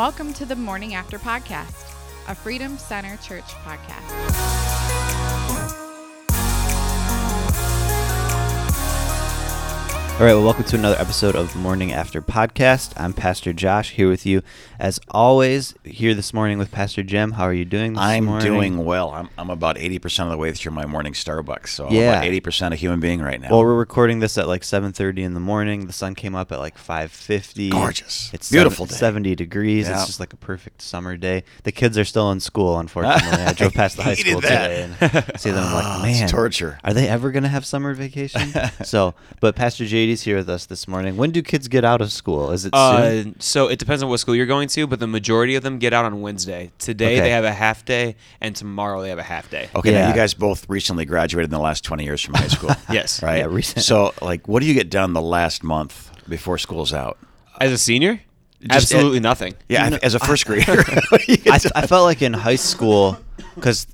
Welcome to the Morning After Podcast, a Freedom Center Church podcast. All right, well, welcome to another episode of Morning After Podcast. I'm Pastor Josh here with you, as always, here this morning with Pastor Jim. How are you doing this I'm morning? doing well. I'm, I'm about 80% of the way through my morning Starbucks. So I'm Yeah. about 80% a human being right now. Well, we're recording this at like 7:30 in the morning. The sun came up at like 5:50. Gorgeous. It's Beautiful seven- day. 70 degrees. Yeah. It's just like a perfect summer day. The kids are still in school, unfortunately. I drove past the high school that. today and see them Ah, like, it's man, torture." Are they ever going to have summer vacation? so, but Pastor JD's here with us this morning. When do kids get out of school? Is it Uh, soon? so it depends on what school you're going to, but the majority of them get out on Wednesday. Today Okay. they have a half day, and tomorrow they have a half day. okay, yeah. now you guys both recently graduated in the last 20 years from high school. Yes. Right? Yeah, recent. So, like, what do you get done the last month before school's out? As a senior, Just- absolutely nothing. Yeah, You know, as a first grader. what do you get I. I felt like in high school, because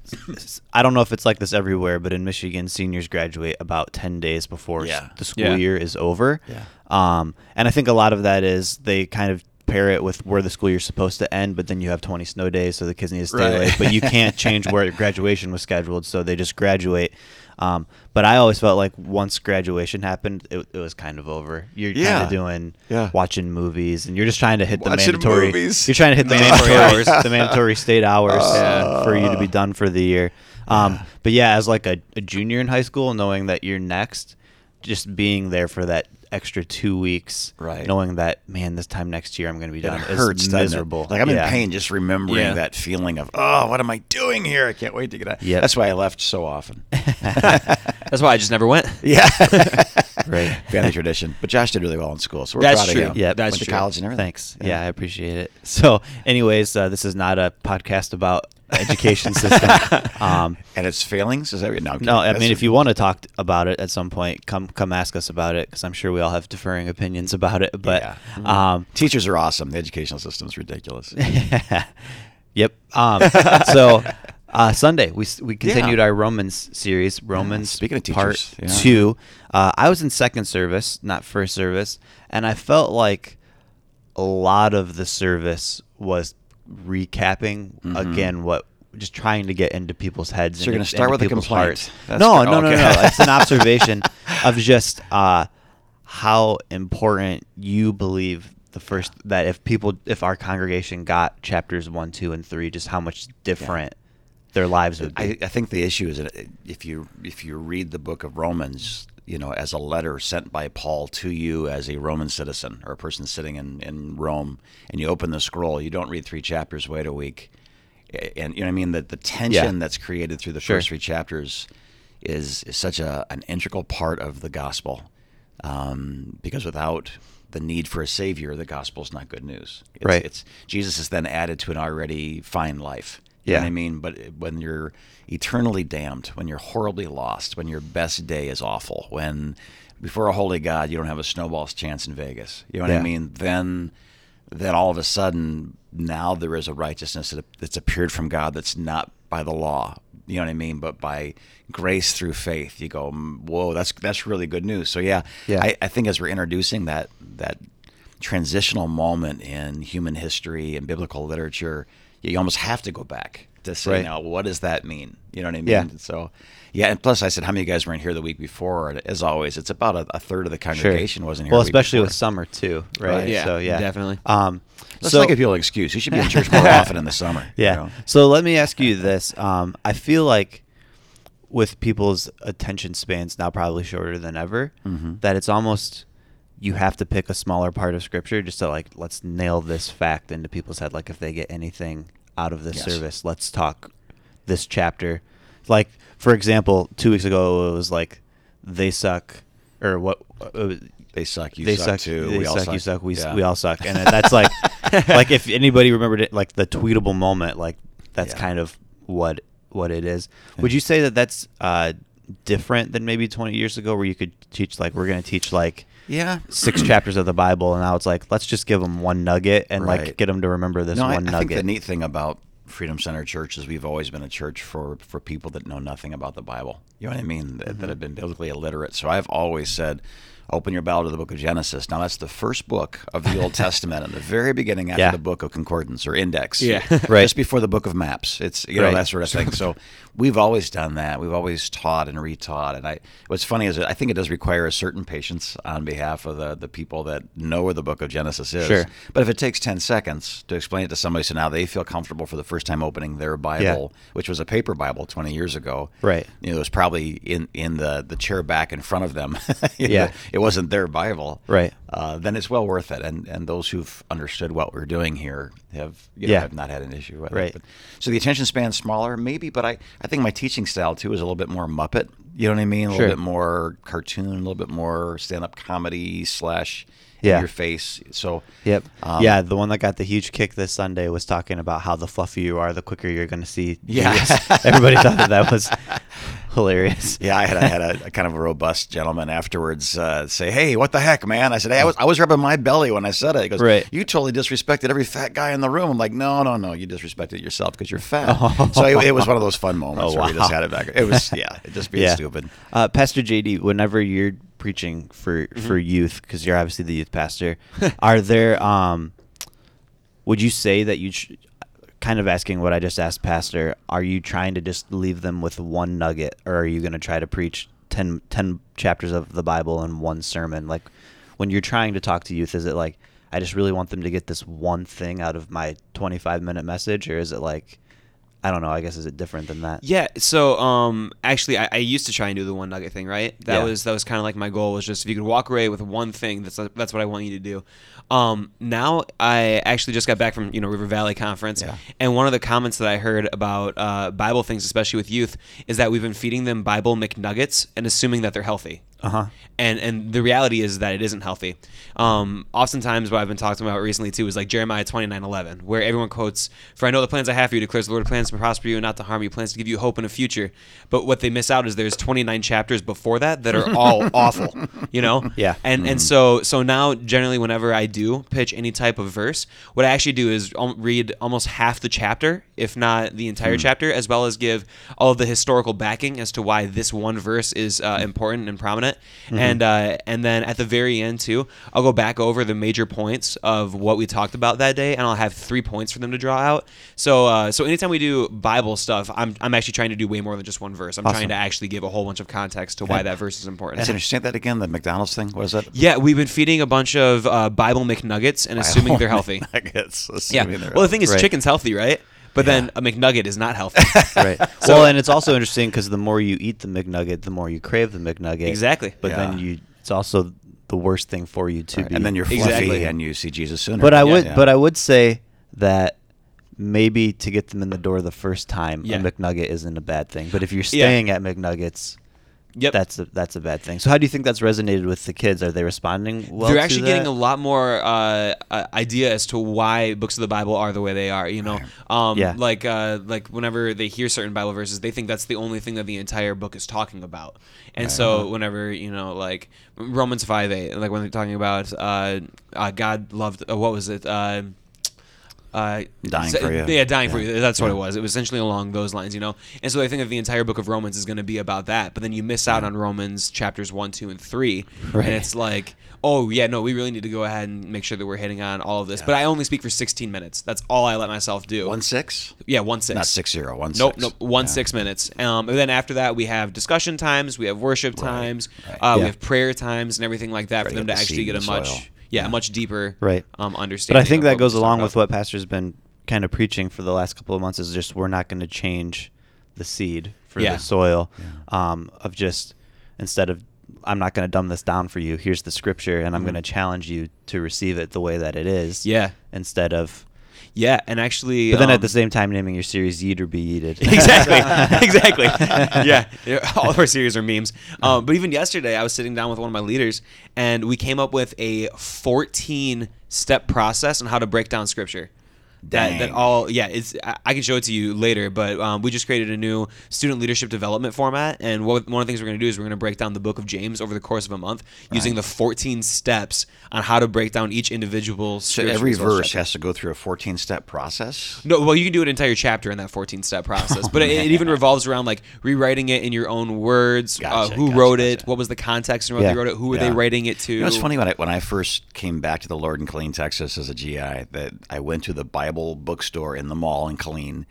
I don't know if it's like this everywhere, but in Michigan, seniors graduate about 10 days before Yeah. the school Yeah. year is over. Yeah. Um, and I think a lot of that is they kind of pair it with where the school year's supposed to end, but then you have 20 snow days, so the kids need to stay Right. late. But you can't change where your graduation was scheduled, so they just graduate. Um, but I always felt like once graduation happened, it, it was kind of over. You're kind of doing Yeah. watching movies, and you're just trying to hit the mandatory. movies. You're trying to hit the Mandatory hours. the mandatory state hours Yeah. for you to be done for the year. Um, But yeah, as like a, a junior in high school, knowing that you're next, just being there for that extra two weeks, Right. knowing that man, this time next year I'm going to be It done. is hurts, doesn't it? miserable. Like I'm Yeah. in pain just remembering Yeah. that feeling of, oh, what am I doing here? I can't wait to get out. Yep. That's why I left so often. That's why I just never went. yeah. Right. Family tradition. But Josh did really well in school, so we're That's proud true. of him. Yeah, that's Went to true. college and everything. Thanks. Yeah. I appreciate it. So, anyways, uh, this is not a podcast about education system. Um, And its failings? Is that no? I'm no. I mean, if you want to talk about it at some point, come come ask us about it because I'm sure we all have differing opinions about it. But Yeah. um, Teachers are awesome. The educational system is ridiculous. yep. Um, so uh, Sunday we we continued Yeah. our Romans series, Romans speaking of part teachers, yeah. two. Uh, I was in second service, not first service, and I felt like a lot of the service was recapping again what. Just trying to get into people's heads. Mm-hmm. So you're gonna start with a complaint. No, no, no, Okay. no. It's an observation of just uh, how important you believe the first that if people if our congregation got chapters one, two, and three, just how much different their lives would be. I, I think the issue is that if you if you read the book of Romans, you know, as a letter sent by Paul to you as a Roman citizen or a person sitting in, in Rome, and you open the scroll, you don't read three chapters, wait a week, and you know what I mean. That the tension Yeah. that's created through the Sure. first three chapters is is such a an integral part of the gospel, um, because without the need for a savior, the gospel is not good news. It's, Right. It's Jesus is then added to an already fine life. You know Yeah. what I mean? But when you're eternally damned, when you're horribly lost, when your best day is awful, when before a holy God you don't have a snowball's chance in Vegas, you know what Yeah. I mean? Then, then all of a sudden, now there is a righteousness that, that's appeared from God that's not by the law. You know what I mean? But by grace through faith, you go, "Mm, whoa, that's that's really good news. So yeah, Yeah. I, I think as we're introducing that that transitional moment in human history and biblical literature, you almost have to go back to say, Right. now, what does that mean? You know what I mean? Yeah. So, yeah, and plus, I said, how many of you guys weren't here the week before? And as always, it's about a, a third of the congregation wasn't here. Well, the especially before. with summer too, right? Right. Yeah, So yeah, definitely. Um, Let's so not give people an excuse. You should be in church more often in the summer. you yeah. know? So let me ask you this: um, I feel like with people's attention spans now probably shorter than ever, Mm-hmm. that it's almost you have to pick a smaller part of scripture just to like let's nail this fact into people's head. Like if they get anything out of this Yes. service, let's talk this chapter. Like for example, two weeks ago it was like they suck, or what? Uh, They suck. You they suck, suck too. They we all suck, suck. You suck. We, Yeah. we all suck. And that's like, like if anybody remembered it, like the tweetable moment, like that's Yeah. kind of what what it is. Would you say that that's uh, different than maybe 20 years ago, where you could teach like we're going to teach like Yeah. six chapters of the Bible, and now it's like let's just give them one nugget and like get them to remember this no, I, one I think nugget. the neat thing about Freedom Center Church is we've always been a church for for people that know nothing about the Bible. You know what I mean? That, Mm-hmm. that have been biblically illiterate. So I've always said open your Bible to the book of Genesis. Now, that's the first book of the Old Testament in the very beginning after Yeah. the book of concordance or index. Yeah. Right. Just before the book of maps. It's, you know, Right. that sort of thing. So we've always done that. We've always taught and retaught. And I, what's funny is that I think it does require a certain patience on behalf of the, the people that know where the book of Genesis is. Sure. But if it takes 10 seconds to explain it to somebody so now they feel comfortable for the first time opening their Bible, which was a paper Bible 20 years ago. Right. You know, it was probably in, in the, the chair back in front of them. Know, Yeah. It wasn't their Bible. Right. Uh, then it's well worth it. And, and those who've understood what we're doing here have, you know, Yeah. have not had an issue with Right. it. But, so the attention span's smaller, maybe, but I, I think my teaching style too is a little bit more Muppet. You know what I mean? A Sure. little bit more cartoon, a little bit more stand up comedy slash Yeah. your face. So Yep. um, yeah, the one that got the huge kick this Sunday was talking about how the fluffier you are, the quicker you're going to see. Yeah. Everybody thought that that was hilarious. Yeah, I had, I had a, a kind of a robust gentleman afterwards uh, say, "Hey, what the heck, man?" I said, "Hey, I was I was rubbing my belly when I said it." He goes, Right. You totally disrespected every fat guy in the room." I'm like, "No, no, no, you disrespected yourself because you're fat." So it, it was one of those fun moments Oh, where we just had it back. It was yeah, it just being yeah. stupid. Uh, pastor JD, whenever you're preaching for Mm-hmm. for youth, because you're obviously the youth pastor, are there? Um, would you say that you? Kind of asking what I just asked, Pastor. Are you trying to just leave them with one nugget, or are you going to try to preach 10, 10 chapters of the Bible in one sermon? Like, when you're trying to talk to youth, is it like I just really want them to get this one thing out of my 25 minute message, or is it like I don't know. I guess is it different than that? Yeah. So, um, actually, I, I used to try and do the one nugget thing, right? That Yeah. was that was kind of like my goal was just if you could walk away with one thing, that's that's what I want you to do. Um, now I actually just got back from you know River Valley Conference, Yeah. and one of the comments that I heard about uh, Bible things, especially with youth, is that we've been feeding them Bible McNuggets and assuming that they're healthy. Uh huh. and and the reality is that it isn't healthy. Um, oftentimes, what I've been talking about recently too is like Jeremiah twenty nine eleven, where everyone quotes, "For I know the plans I have for you," declares the Lord, plans to prosper you and not to harm you, plans to give you hope and a future. But what they miss out is there's twenty nine chapters before that that are all awful, you know. Yeah. And and so so now generally whenever I do pitch any type of verse, what I actually do is um, read almost half the chapter, if not the entire chapter, as well as give all of the historical backing as to why this one verse is uh, important and prominent. And uh, and then at the very end too, I'll go back over the major points of what we talked about that day, and I'll have three points for them to draw out. So uh, so anytime we do Bible stuff, I'm I'm actually trying to do way more than just one verse. I'm Awesome. trying to actually give a whole bunch of context to why that verse is important. That's interesting. That again. The McDonald's thing. What is that? Yeah, we've been feeding a bunch of uh, Bible McNuggets and assuming they're healthy. Nuggets. Yeah. they're Well, the thing is, Right. chicken's healthy, right? But then a McNugget is not healthy. right. well, and it's also interesting because the more you eat the McNugget, the more you crave the McNugget. Exactly. But then you, it's also the worst thing for you to Right. be. and then you're fluffy Exactly. and you see Jesus sooner. But I Yeah. would, Yeah. but I would say that maybe to get them in the door the first time, Yeah. a McNugget isn't a bad thing. But if you're Yeah. staying at McNuggets, Yep. that's a that's a bad thing. So how do you think that's resonated with the kids? Are they responding well? They're actually getting a lot more uh, uh, idea as to why books of the Bible are the way they are. You know, um, Yeah. like uh, like whenever they hear certain Bible verses, they think that's the only thing that the entire book is talking about. And so whenever you know, like Romans five eight, like when they're talking about uh, uh, God loved, uh, what was it? Uh, Dying so- for you. Yeah, dying for you. That's what it was. It was essentially along those lines, you know. And so I think that the entire book of Romans is going to be about that. But then you miss out on Romans chapters one, two, and three, Right. and it's like, oh yeah, no, we really need to go ahead and make sure that we're hitting on all of this. But I only speak for 16 minutes. That's all I let myself do. one six. yeah, one six. Not six zero. One Nope, six. nope. One Yeah. six minutes. Um, and then after that, we have discussion times, we have worship times, right. Uh, we have prayer times, and everything like that Try for them get to actually get a much, soil. Yeah, Yeah. much deeper, Right. um, But understanding. I think that goes along with what Pastor's been kind of preaching for the last couple of months. Is just we're not going to change the seed for Yeah. the soil. Um, of just instead of I'm not going to dumb this down for you. Here's the scripture, and I'm going to challenge you to receive it the way that it is. Mm-hmm. Yeah. Instead of, Yeah, and actually, but then um, at the same time, naming your series "Yeet or Be Yeeted." exactly, exactly. yeah, Yeah, all of our series are memes. Um, but even yesterday, I was sitting down with one of my leaders, and we came up with a 14 step process on how to break down scripture. That that all yeah it's I, I can show it to you later but um, we just created a new student leadership development format and what, one of the things we're going to do is we're going to break down the book of james over the course of a month using the 14 steps on how to break down each individual So every verse has to go through a 14 step process. No, well, you can do an entire chapter in that 14 step process, but it, it even revolves around like rewriting it in your own words. Gotcha, uh, who gotcha, wrote it? What was the context and what Yeah. they wrote it? Who were Yeah. they writing it to? You know, it's funny when I when I first came back to the Lord in Killeen, Texas, as a GI, that I went to the Bible bookstore in the mall in Killeen,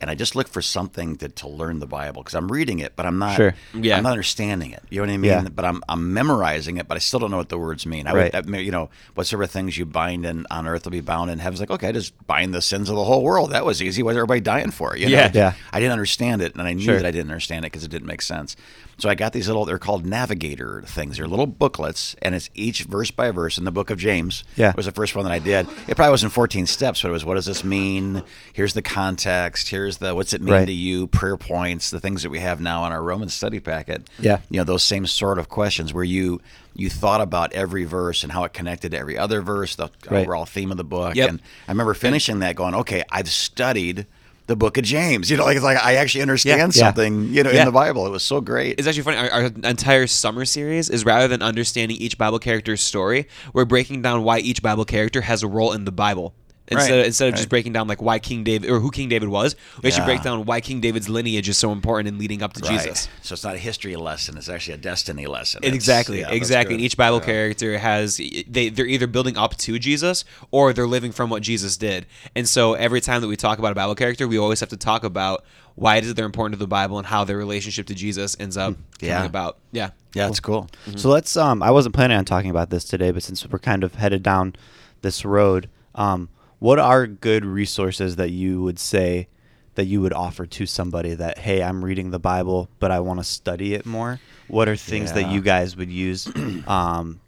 and I just look for something to, to learn the Bible because I'm reading it, but I'm not. Sure. Yeah. I'm not understanding it. You know what I mean? Yeah. But I'm I'm memorizing it, but I still don't know what the words mean. I Right. Uh, would, I, you know, whatever things you bind in on earth will be bound in heaven's like, okay, I just bind the sins of the whole world. That was easy. Why's everybody dying for it? You know? Yeah. Yeah. I didn't understand it, and I knew Sure. that I didn't understand it because it didn't make sense. So I got these little, they're called navigator things. They're little booklets, and it's each verse by verse in the book of James. Yeah. was the first one that I did. It probably wasn't 14 steps, but it was what does this mean? Here's the context. Here's the what's it mean Right. to you? Prayer points, the things that we have now in our Roman study packet. Yeah. you know those same sort of questions where you you thought about every verse and how it connected to every other verse, the Right. overall theme of the book. Yep. And I remember finishing that, going, okay, I've studied. The book of James, you know, like it's like I actually understand Yeah. something, you know, Yeah. in the Bible. It was so great. It's actually funny. Our, our entire summer series is rather than understanding each Bible character's story, we're breaking down why each Bible character has a role in the Bible. Instead, Right, instead of just breaking down like why King David or who King David was, we actually Yeah. break down why King David's lineage is so important in leading up to Right. Jesus. So it's not a history lesson; it's actually a destiny lesson. It's- Exactly, yeah, exactly. And each Bible Yeah. character has they they're either building up to Jesus or they're living from what Jesus did. And so every time that we talk about a Bible character, we always have to talk about why it is they're important to the Bible and how their relationship to Jesus ends up Yeah. coming about. Yeah. Yeah, it's cool. So let's. Um, I wasn't planning on talking about this today, but since we're kind of headed down this road, um, what are good resources that you would say that you would offer to somebody that hey, I'm reading the Bible, but I want to study it more? What are things that you guys would use? Um,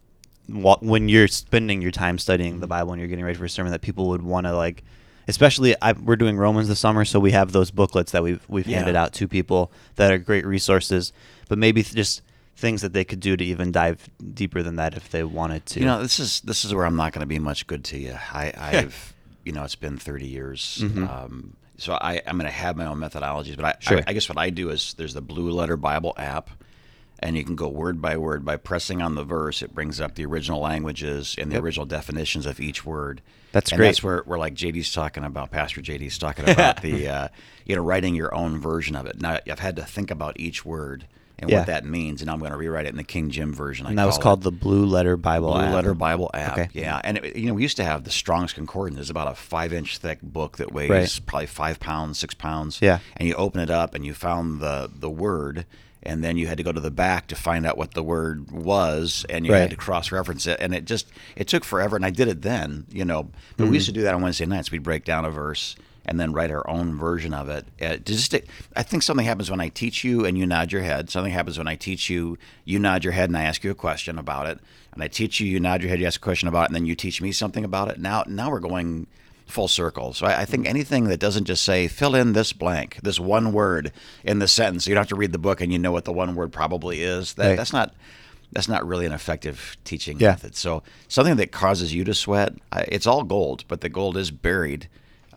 wh- when you're spending your time studying the Bible and you're getting ready for a sermon, that people would want to like, especially I, we're doing Romans this summer, so we have those booklets that we've we've Yeah. handed out to people that are great resources, but maybe th- just things that they could do to even dive deeper than that if they wanted to. You know, this is this is where I'm not going to be much good to you. I, I've, you know, it's been 30 years. Um, so I, I'm going to have my own methodologies, but I, Sure. I, I guess what I do is there's the Blue Letter Bible app, and you can go word by word by pressing on the verse. It brings up the original languages and the Yep. original definitions of each word. That's and great. That's where, where like JD's talking about, Pastor JD's talking about the, uh, you know, writing your own version of it. Now I've had to think about each word and Yeah. what that means, and I'm going to rewrite it in the King Jim version. I and that was called it. the Blue Letter Bible. Blue app. Letter Bible app. Okay. Yeah, and it, you know we used to have the Strong's Concordance. It's about a five-inch thick book that weighs Right. probably five pounds, six pounds. Yeah. and you open it up and you found the the word, and then you had to go to the back to find out what the word was, and you Right. had to cross-reference it, and it just it took forever. And I did it then, you know. But Mm-hmm. we used to do that on Wednesday nights. We'd break down a verse. And then write our own version of it. Uh, just, I think something happens when I teach you and you nod your head. Something happens when I teach you, you nod your head, and I ask you a question about it. And I teach you, you nod your head, you ask a question about it, and then you teach me something about it. Now, now we're going full circle. So I, I think anything that doesn't just say fill in this blank, this one word in the sentence, you don't have to read the book and you know what the one word probably is. That Right. that's not that's not really an effective teaching Yeah. method. So something that causes you to sweat, it's all gold, but the gold is buried.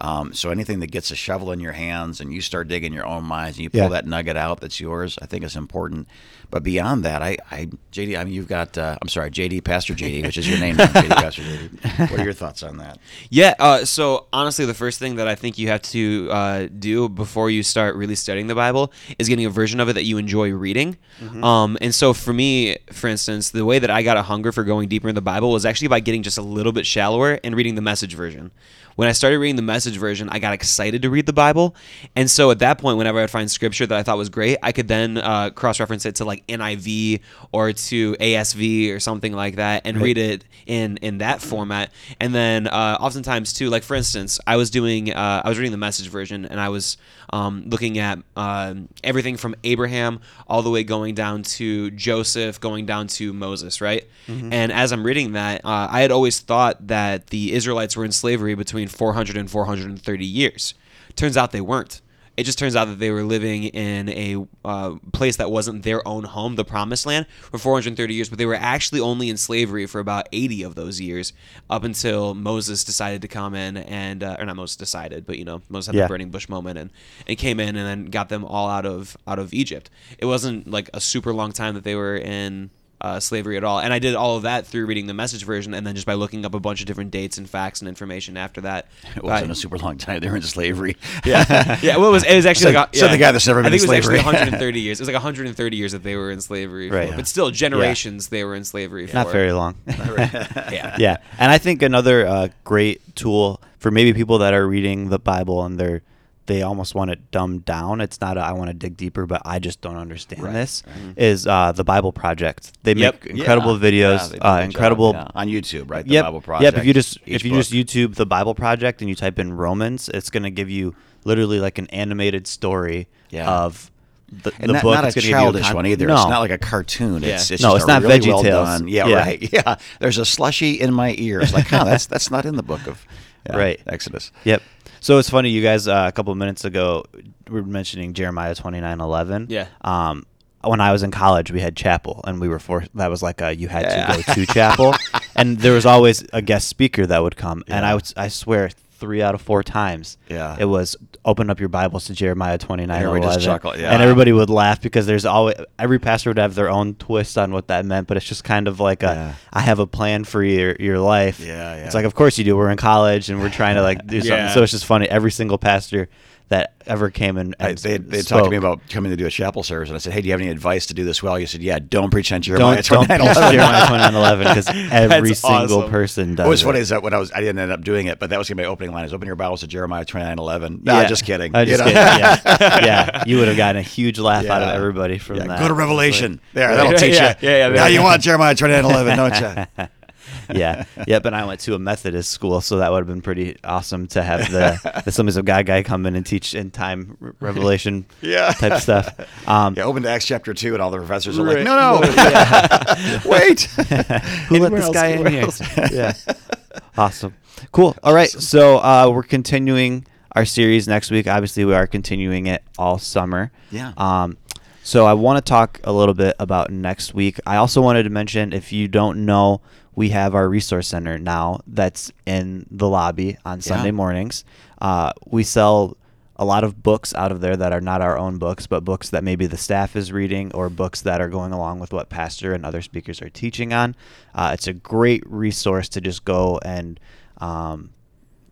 Um, so anything that gets a shovel in your hands and you start digging your own mines and you pull Yeah. that nugget out that's yours, I think is important. But beyond that, I, I JD, I mean, you've got, uh, I'm sorry, JD, Pastor JD, which is your name now, JD, Pastor JD. What are your thoughts on that? Yeah. Uh, so honestly, the first thing that I think you have to uh, do before you start really studying the Bible is getting a version of it that you enjoy reading. Um, and so for me, for instance, the way that I got a hunger for going deeper in the Bible was actually by getting just a little bit shallower and reading the Message version. When I started reading the Message version, I got excited to read the Bible, and so at that point, whenever I'd find scripture that I thought was great, I could then uh, cross-reference it to like NIV or to ASV or something like that, and read it in in that format. And then uh, oftentimes too, like for instance, I was doing uh, I was reading the Message version, and I was um, looking at um, everything from Abraham all the way going down to Joseph, going down to Moses, right? And as I'm reading that, uh, I had always thought that the Israelites were in slavery between 400 and 430 years. Turns out they weren't. it just turns out that they were living in a uh, place that wasn't their own home, the Promised Land, for 430 years, but they were actually only in slavery for about 80 of those years, up until Moses decided to come in and, uh, or not Moses decided, but you know, Moses had Yeah. the burning bush moment and, and came in and then got them all out of out of Egypt. It wasn't like a super long time that they were in uh, slavery at all. And I did all of that through reading the message version and then just by looking up a bunch of different dates and facts and information after that. It wasn't a super long time. They were in slavery. yeah, yeah. Well, it was it was actually So- like a, so the guy that's never been I think in it was actually 130 years. It was like 130 years that they were in slavery, for. Right. but still generations they were in slavery. For. Not very long. Yeah. yeah, and I think another uh, great tool for maybe people that are reading the Bible and they're they almost want it dumbed down. It's not a, I want to dig deeper, but I just don't understand this. Is uh, the Bible Project? They Yep. make incredible Yeah. videos, Yeah, they do a uh, incredible. job, yeah. on YouTube, right? The yep. Bible Project. Yep. If you just if you book. just YouTube the Bible Project and you type in Romans, it's going to give you literally like an animated story of the, and the not, book. not a gonna give you childish con- one either. No. It's not like a cartoon. It's, Yeah. it's No, just it's a not really Veggie well Tales. done- Yeah, Yeah. right. Yeah, there's a slushy in my ears. Like, huh, that's that's not in the book of yeah, Right. Exodus. Yep. So it's funny, you guys. Uh, a couple of minutes ago, we were mentioning Jeremiah twenty nine eleven. Yeah. Um, when I was in college, we had chapel, and we were forced. That was like a you had Yeah. to go to chapel, and there was always a guest speaker that would come, and I would, I swear, three out of four times, Yeah. it was open up your Bibles to Jeremiah twenty nine Everybody eleven, just chuckle, yeah. and everybody would laugh because there's always every pastor would have their own twist on what that meant, but it's just kind of like a Yeah. I have a plan for your your life. Yeah, It's like of course you do. We're in college and we're trying to like do something. Yeah. So it's just funny. Every single pastor that ever came in, I, and they they talked to me about coming to do a chapel service, and I said, "Hey, do you have any advice to do this well?" You said, "Yeah, don't preach on Jeremiah don't don't 29, 11." Jeremiah twenty nine eleven because every That's single awesome. person does. What was it. funny is that when I was, I didn't end up doing it, but that was gonna be my opening line: "Is open your Bibles to Jeremiah 29, 11. No, Yeah. just kidding. I'm You know? kidding. Yeah, yeah. You would have gotten a huge laugh out of everybody from Yeah, that. Go to Revelation. there, that'll teach yeah, you. yeah, yeah, now yeah. you want Jeremiah 29, 11, don't you? yeah, yep. And I went to a Methodist school, so that would have been pretty awesome to have the the Assemblies of God guy come in and teach in time re- Revelation Yeah. type stuff. Um, Yeah, open to Acts chapter two, and all the professors are Right. like, "No, no, wait." Who let this else? guy in Anywhere here? yeah. Awesome. Cool. All right. So uh, we're continuing our series next week. Obviously, we are continuing it all summer. Yeah. Um, so I want to talk a little bit about next week. I also wanted to mention, if you don't know, we have our resource center now that's in the lobby on Sunday mornings. Uh, we sell a lot of books out of there that are not our own books, but books that maybe the staff is reading or books that are going along with what pastor and other speakers are teaching on. Uh, it's a great resource to just go and um,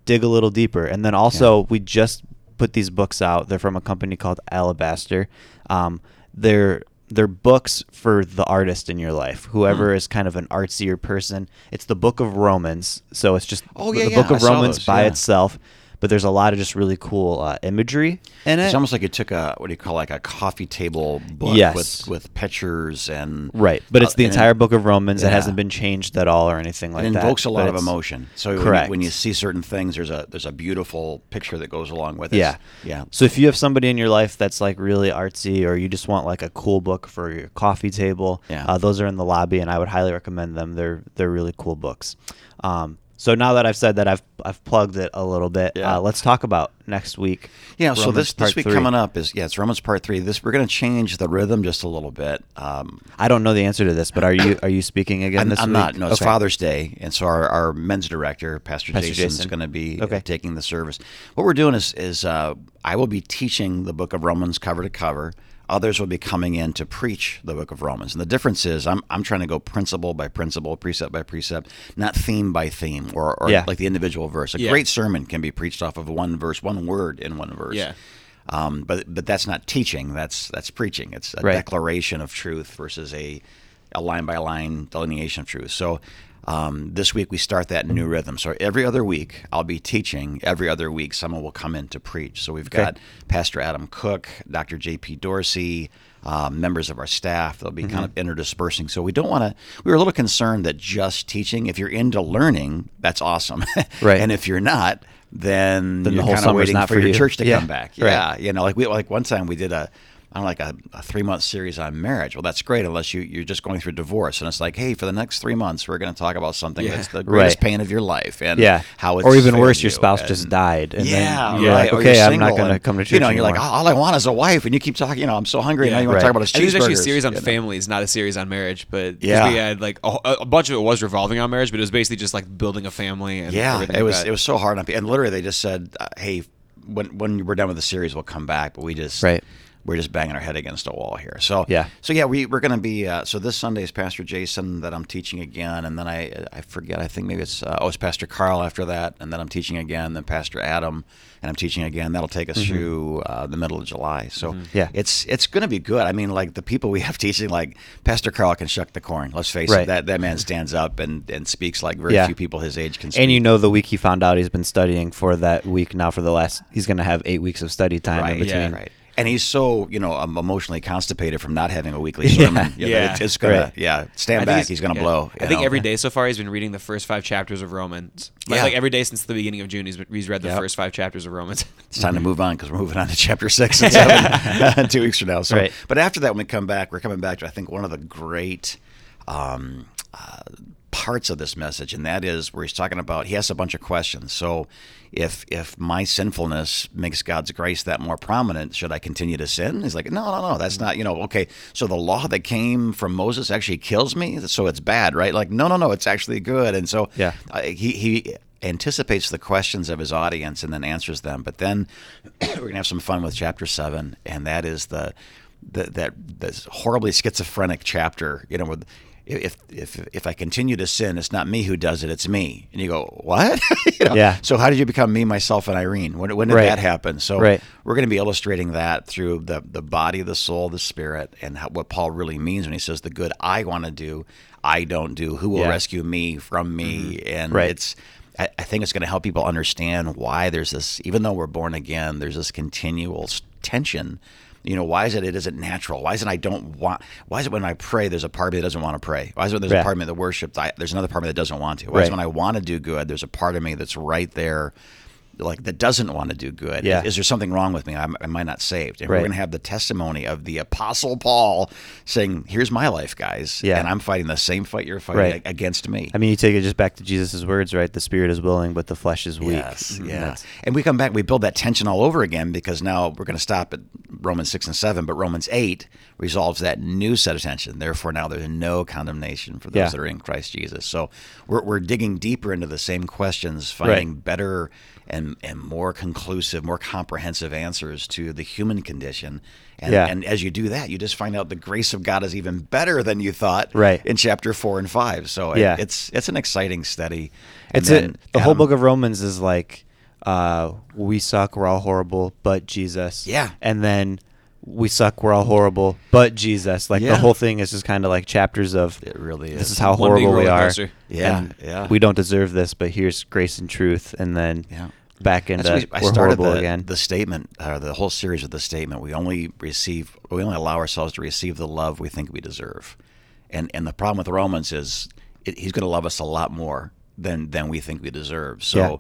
dig a little deeper. And then also, we just put these books out. They're from a company called Alabaster. Um, they're they're books for the artist in your life, whoever hmm. is kind of an artsier person. It's the Book of Romans, so it's just Oh, the yeah, the yeah, Book of saw Romans those, by yeah. itself. But there's a lot of just really cool uh, imagery in it. It's almost like you took a what do you call like a coffee table book Yes. with with pictures and Right, but it's uh, the entire Book of Romans. It hasn't been changed at all or anything like it that. invokes a lot of emotion. So when you- Correct. When, you, see certain things, there's a there's a beautiful picture that goes along with it. Yeah. yeah. So if you have somebody in your life that's like really artsy, or you just want like a cool book for your coffee table, Yeah. uh, those are in the lobby, and I would highly recommend them. They're they're really cool books. Um, so now that I've said that, I've I've plugged it a little bit. Yeah. Uh, let's talk about next week. Yeah, so this this week three. coming up is yeah, it's Romans part three. This we're going to change the rhythm just a little bit. Um, I don't know the answer to this, but are you are you speaking again I'm, this I'm week? not. No, it's Okay. Father's Day, and so our, our men's director, Pastor, Pastor Jason, is going to be Okay. taking the service. What we're doing is is uh, I will be teaching the book of Romans cover to cover. Others will be coming in to preach the book of Romans. And the difference is I'm, I'm trying to go principle by principle, precept by precept, not theme by theme or, or Yeah. like the individual verse. A Yeah. great sermon can be preached off of one verse, one word in one verse. Yeah. Um, but but that's not teaching. That's that's preaching. It's a Right. declaration of truth versus a a line by line delineation of truth. So um, this week we start that new rhythm. So every other week I'll be teaching. Every other week someone will come in to preach. So we've got Pastor Adam Cook, Dr. J.P. Dorsey. Um, members of our staff they'll be kind of interdispersing so we don't want to we were a little concerned that just teaching if you're into learning that's awesome Right. and if you're not then, Then the you're whole kind of waiting not for, for your you. church to Yeah. come back Right. yeah you know like we like one time we did a I don't like a, a three month series on marriage. Well, that's great unless you you're just going through divorce, and it's like, hey, for the next three months, we're going to talk about something Yeah. that's the greatest Right. pain of your life, and Yeah. how it's or even failed worse, your you, spouse just died. And yeah, then you're right. like, or you're okay, I'm not going to come to church You know, you're like, all I want is a wife, and you keep talking. You know, I'm so hungry. and Now Yeah. you want to Right. talk about a I think it's actually a series on you know? families, not a series on marriage. but Yeah. we had like a, a bunch of it was revolving on marriage, but it was basically just like building a family. And Yeah, it was that. it was so hard on people, and literally they just said, uh, "Hey, when when we're done with the series, we'll come back." But we just Right. We're just banging our head against a wall here. So Yeah. so yeah, we we're going to be uh, so this Sunday is Pastor Jason that I'm teaching again, and then I I forget I think maybe it's uh, oh it's Pastor Carl after that, and then I'm teaching again, then Pastor Adam, and I'm teaching again. That'll take us through uh, the middle of July. So Mm-hmm. Yeah. it's it's going to be good. I mean, like the people we have teaching, like Pastor Carl can shuck the corn. Let's face Right. it, that that man stands up and and speaks like very Yeah. few people his age can speak. And you know, the week he found out he's been studying for that week now for the last, he's going to have eight weeks of study time right, in between. Yeah, right. And he's so you know um, emotionally constipated from not having a weekly Yeah. sermon. You know, Yeah. it's, it's gonna Right. yeah stand back. he's- He's, gonna yeah. blow. I think know? every day so far he's been reading the first five chapters of Romans. Like, Yeah. like every day since the beginning of June, he's, been, he's read the Yep. first five chapters of Romans. it's time to move on because we're moving on to chapter six and seven two weeks from now. So, Right. but after that, when we come back, we're coming back to I think one of the great. Um, uh, parts of this message and that is where he's talking about he has a bunch of questions. So if if my sinfulness makes god's grace that more prominent should i continue to sin? He's like no no no that's not you know okay. So the law that came from moses actually kills me? So it's bad right? Like no no no it's actually good. And so Yeah. uh, he he anticipates the questions of his audience and then answers them. But then we're gonna have some fun with chapter seven and that is the the, that this horribly schizophrenic chapter, you know, with if if if I continue to sin, it's not me who does it, it's me. And you go, what? you know? Yeah. So how did you become me, myself, and Irene? When, when did Right. that happen? So Right. we're going to be illustrating that through the the body, the soul, the spirit, and how, what Paul really means when he says the good I want to do, I don't do. Who will Yeah. rescue me from me? Mm-hmm. And Right. it's I I think it's going to help people understand why there's this, even though we're born again, there's this continual tension. You know, why is it it isn't natural? Why is it I don't want? Why is it when I pray, there's a part of me that doesn't want to pray? Why is it when there's a part of me that worships, I, there's another part of me that doesn't want to? Why is it when I want to do good, there's a part of me that's right there, like that doesn't want to do good? Yeah. Is, there something wrong with me? Am, am I not saved? And Right. we're going to have the testimony of the Apostle Paul saying, "Here's my life, guys, Yeah. and I'm fighting the same fight you're fighting Right. against me." I mean, you take it just back to Jesus' words, right? The spirit is willing, but the flesh is weak. Yes, And yeah. that's- And we come back, we build that tension all over again because now we're going to stop at Romans 6 and 7, but Romans 8 resolves that new set of tension. Therefore, now there's no condemnation for those Yeah. that are in Christ Jesus. So we're, we're digging deeper into the same questions, finding better and, and more conclusive, more comprehensive answers to the human condition. And, Yeah. and as you do that, you just find out the grace of God is even better than you thought Right. in chapter 4 and 5. So it- Yeah. it's, it's an exciting study. And It's then it. The whole book of Romans is like, uh, we suck, we're all horrible, but Jesus. Yeah. And then we suck, we're all horrible, but Jesus. Like Yeah. the whole thing is just kind of like chapters of It really is. this is. is how One horrible we are. coaster. Yeah, yeah. We don't deserve this, but here's grace and truth, and then Yeah. back into That's what we're started horrible the, again. the statement, uh, the whole series of the statement. We only receive, we only allow ourselves to receive the love we think we deserve, and and the problem with Romans is it, he's going to love us a lot more than than we think we deserve. So, Yeah.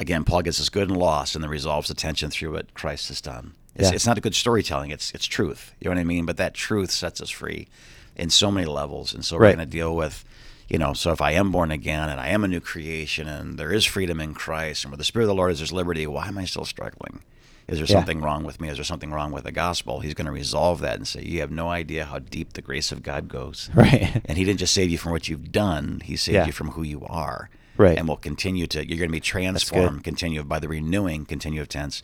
Again, Paul gets us good and lost, and then resolves the tension through what Christ has done. It's, Yeah. it's not a good storytelling; it's it's truth. You know what I mean? But that truth sets us free in so many levels, and so we're Right. going to deal with you know, so if I am born again and I am a new creation and there is freedom in Christ and where the Spirit of the Lord is, there's liberty, why am I still struggling? Is there Yeah. something wrong with me? Is there something wrong with the gospel? He's going to resolve that and say, You have no idea how deep the grace of God goes. Right. And He didn't just save you from what you've done, He saved Yeah. you from who you are. Right. And will continue to, you're going to be transformed, continue by the renewing, continue of tense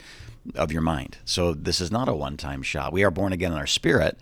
of your mind. So this is not a one time shot. We are born again in our spirit.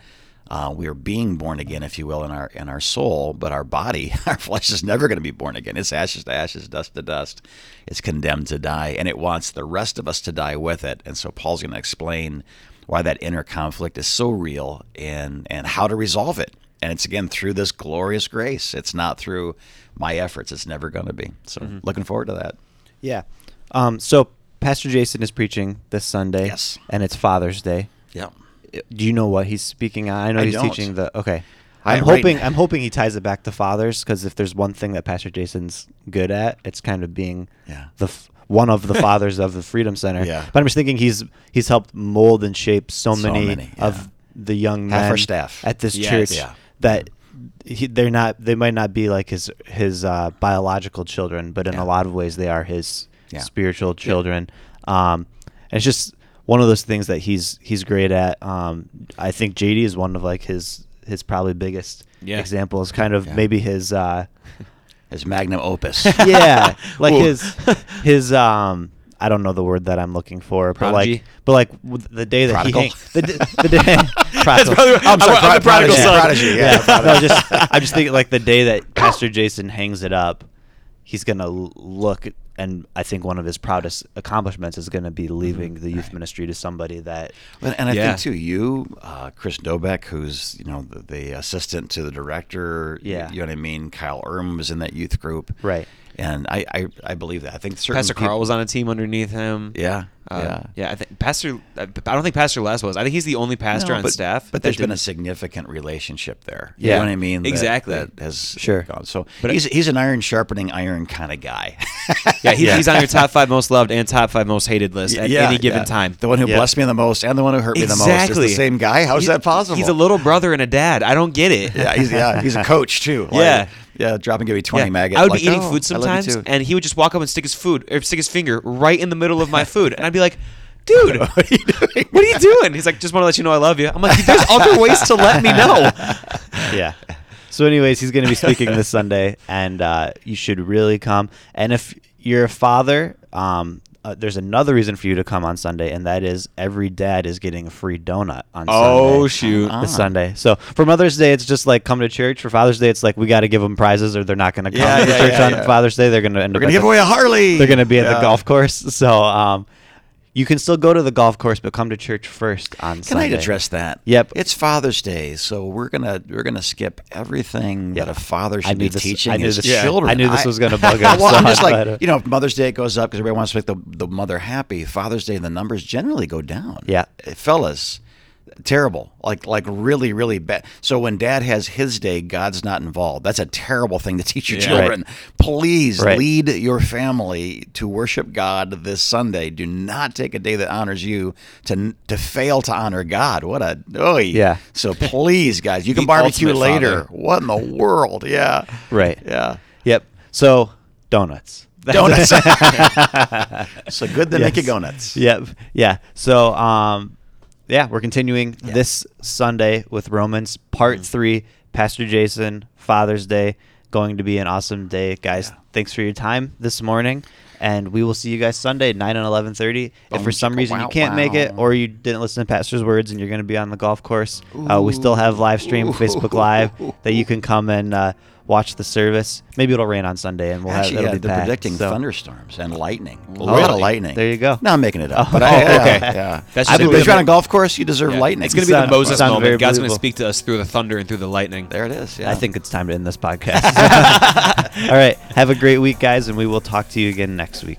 Uh, we are being born again, if you will, in our in our soul, but our body, our flesh is never going to be born again. It's ashes to ashes, dust to dust. It's condemned to die, and it wants the rest of us to die with it. And so Paul's going to explain why that inner conflict is so real and and how to resolve it. And it's again through this glorious grace. It's not through my efforts. It's never going to be. So looking forward to that. Yeah. Um, so Pastor Jason is preaching this Sunday. Yes. And it's Father's Day. Yeah. Do you know what he's speaking on? I know I he's don't. teaching the okay. I- I'm right- hoping I'm hoping he ties it back to fathers because if there's one thing that Pastor Jason's good at, it's kind of being Yeah. the f- one of the fathers of the Freedom Center. Yeah. But I'm just thinking he's he's helped mold and shape so So many, many, of yeah. the young Half men our staff. at this Yes. church Yeah. That he, they're not they might not be like his his uh, biological children, but in Yeah. a lot of ways they are his Yeah. spiritual children. Um, and it's just one of those things that he's he's great at. Um, I think JD is one of like his his probably biggest Yeah. examples. Kind of Yeah. maybe his. Uh, His magnum opus. yeah, like his his um I don't know the word that I'm looking for, but Prodigy? like but like the day that Prodigal? he hang, the, the day prodigal. probably- I'm sorry, I'm the prodigal son. Prodigy, yeah. no, just I'm just thinking like the day that Pastor Jason hangs it up, he's gonna look and I think one of his proudest accomplishments is gonna be leaving the youth ministry to somebody that And, and I Yeah. think too, you, uh, Chris Dobek, who's you know the, the assistant to the director. Yeah. you know what I mean. Kyle Erm was in that youth group, Right. And I, I, I believe that. I think certain Pastor peop- Carl was on a team underneath him. Yeah, Uh, yeah. yeah. I think Pastor. I don't think Pastor Les was. I think he's the only pastor No, on but, staff. But there's been a significant relationship there. Yeah. you know what I mean. Exactly. That, has Sure. Gone. So But- he's he's an iron sharpening iron kind of guy. yeah, he's, Yeah. he's on your top five most loved and top five most hated list at Yeah, any given yeah. time. The one who Yeah. blessed me the most and the one who hurt me the most is Exactly. the same guy. How's He's- that possible? He's a little brother and a dad. I don't get it. yeah, he's yeah, he's a coach too. Like, Yeah. Yeah. Drop and give me twenty Yeah. maggots. I would like, be eating "Oh, food I love you sometimes, and he would just walk up and stick his food or stick his finger right in the middle of my food, and I'd be like, "Dude, what are you doing? what are you doing?" He's like, "Just want to let you know I love you." I'm like, "There's other ways to let me know." yeah. So, anyways, he's going to be speaking this Sunday, and uh, you should really come. And if you're a father, um, uh, there's another reason for you to come on Sunday, and that is every dad is getting a free donut on Oh, Sunday. shoot. Ah. This Sunday. So for Mother's Day, it's just like come to church. For Father's Day, it's like we got to give them prizes, or they're not going to come Yeah, to yeah, church yeah, on yeah. Father's Day. They're going to end We're up. gonna give the- away a Harley. They're going to be at Yeah. the golf course. So um, you can still go to the golf course, but come to church first on Can Sunday. I address that? Yep. It's Father's Day, so we're gonna we're gonna skip everything Yeah. that a father should be this- teaching I knew his this- children. I knew this was gonna bug us, well, so I'm just like to- you know, Mother's Day goes up because everybody wants to make the the mother happy. Father's Day, the numbers generally go down. Yeah. Fellas. Terrible, like like really, really bad. So when Dad has his day, God's not involved. That's a terrible thing to teach your Yeah. children. Please Right. lead your family to worship God this Sunday. Do not take a day that honors you to to fail to honor God. What a oh Yeah. So please, guys, you can barbecue later. father. What in the world? Yeah, Right. yeah. Yep. So donuts. Donuts. so good to make you Yes. go nuts. Yep. Yeah. So um yeah, we're continuing this Sunday with Romans part Mm. 3, Pastor Jason, Father's Day, going to be an awesome day, guys. Yeah. Thanks for your time this morning. And we will see you guys Sunday, 9 and 11.30. If for some reason you can't make it or you didn't listen to Pastor's words and you're going to be on the golf course, uh, we still have live stream, Facebook Live, that you can come and uh, watch the service. Maybe it'll rain on Sunday and we'll Actually, have yeah, be they're packed, predicting so- thunderstorms and lightning. A Oh, lot of lightning. There you go. No, I'm making it up. Oh, but I, okay. yeah, yeah. That's I just believe if you're on a golf course, you deserve Yeah. lightning. It's going to be the Moses sound very moment. God's going to speak to us through the thunder and through the lightning. there it is. Yeah. I think it's time to end this podcast. All right. Have a great week, guys, and we will talk to you again next week.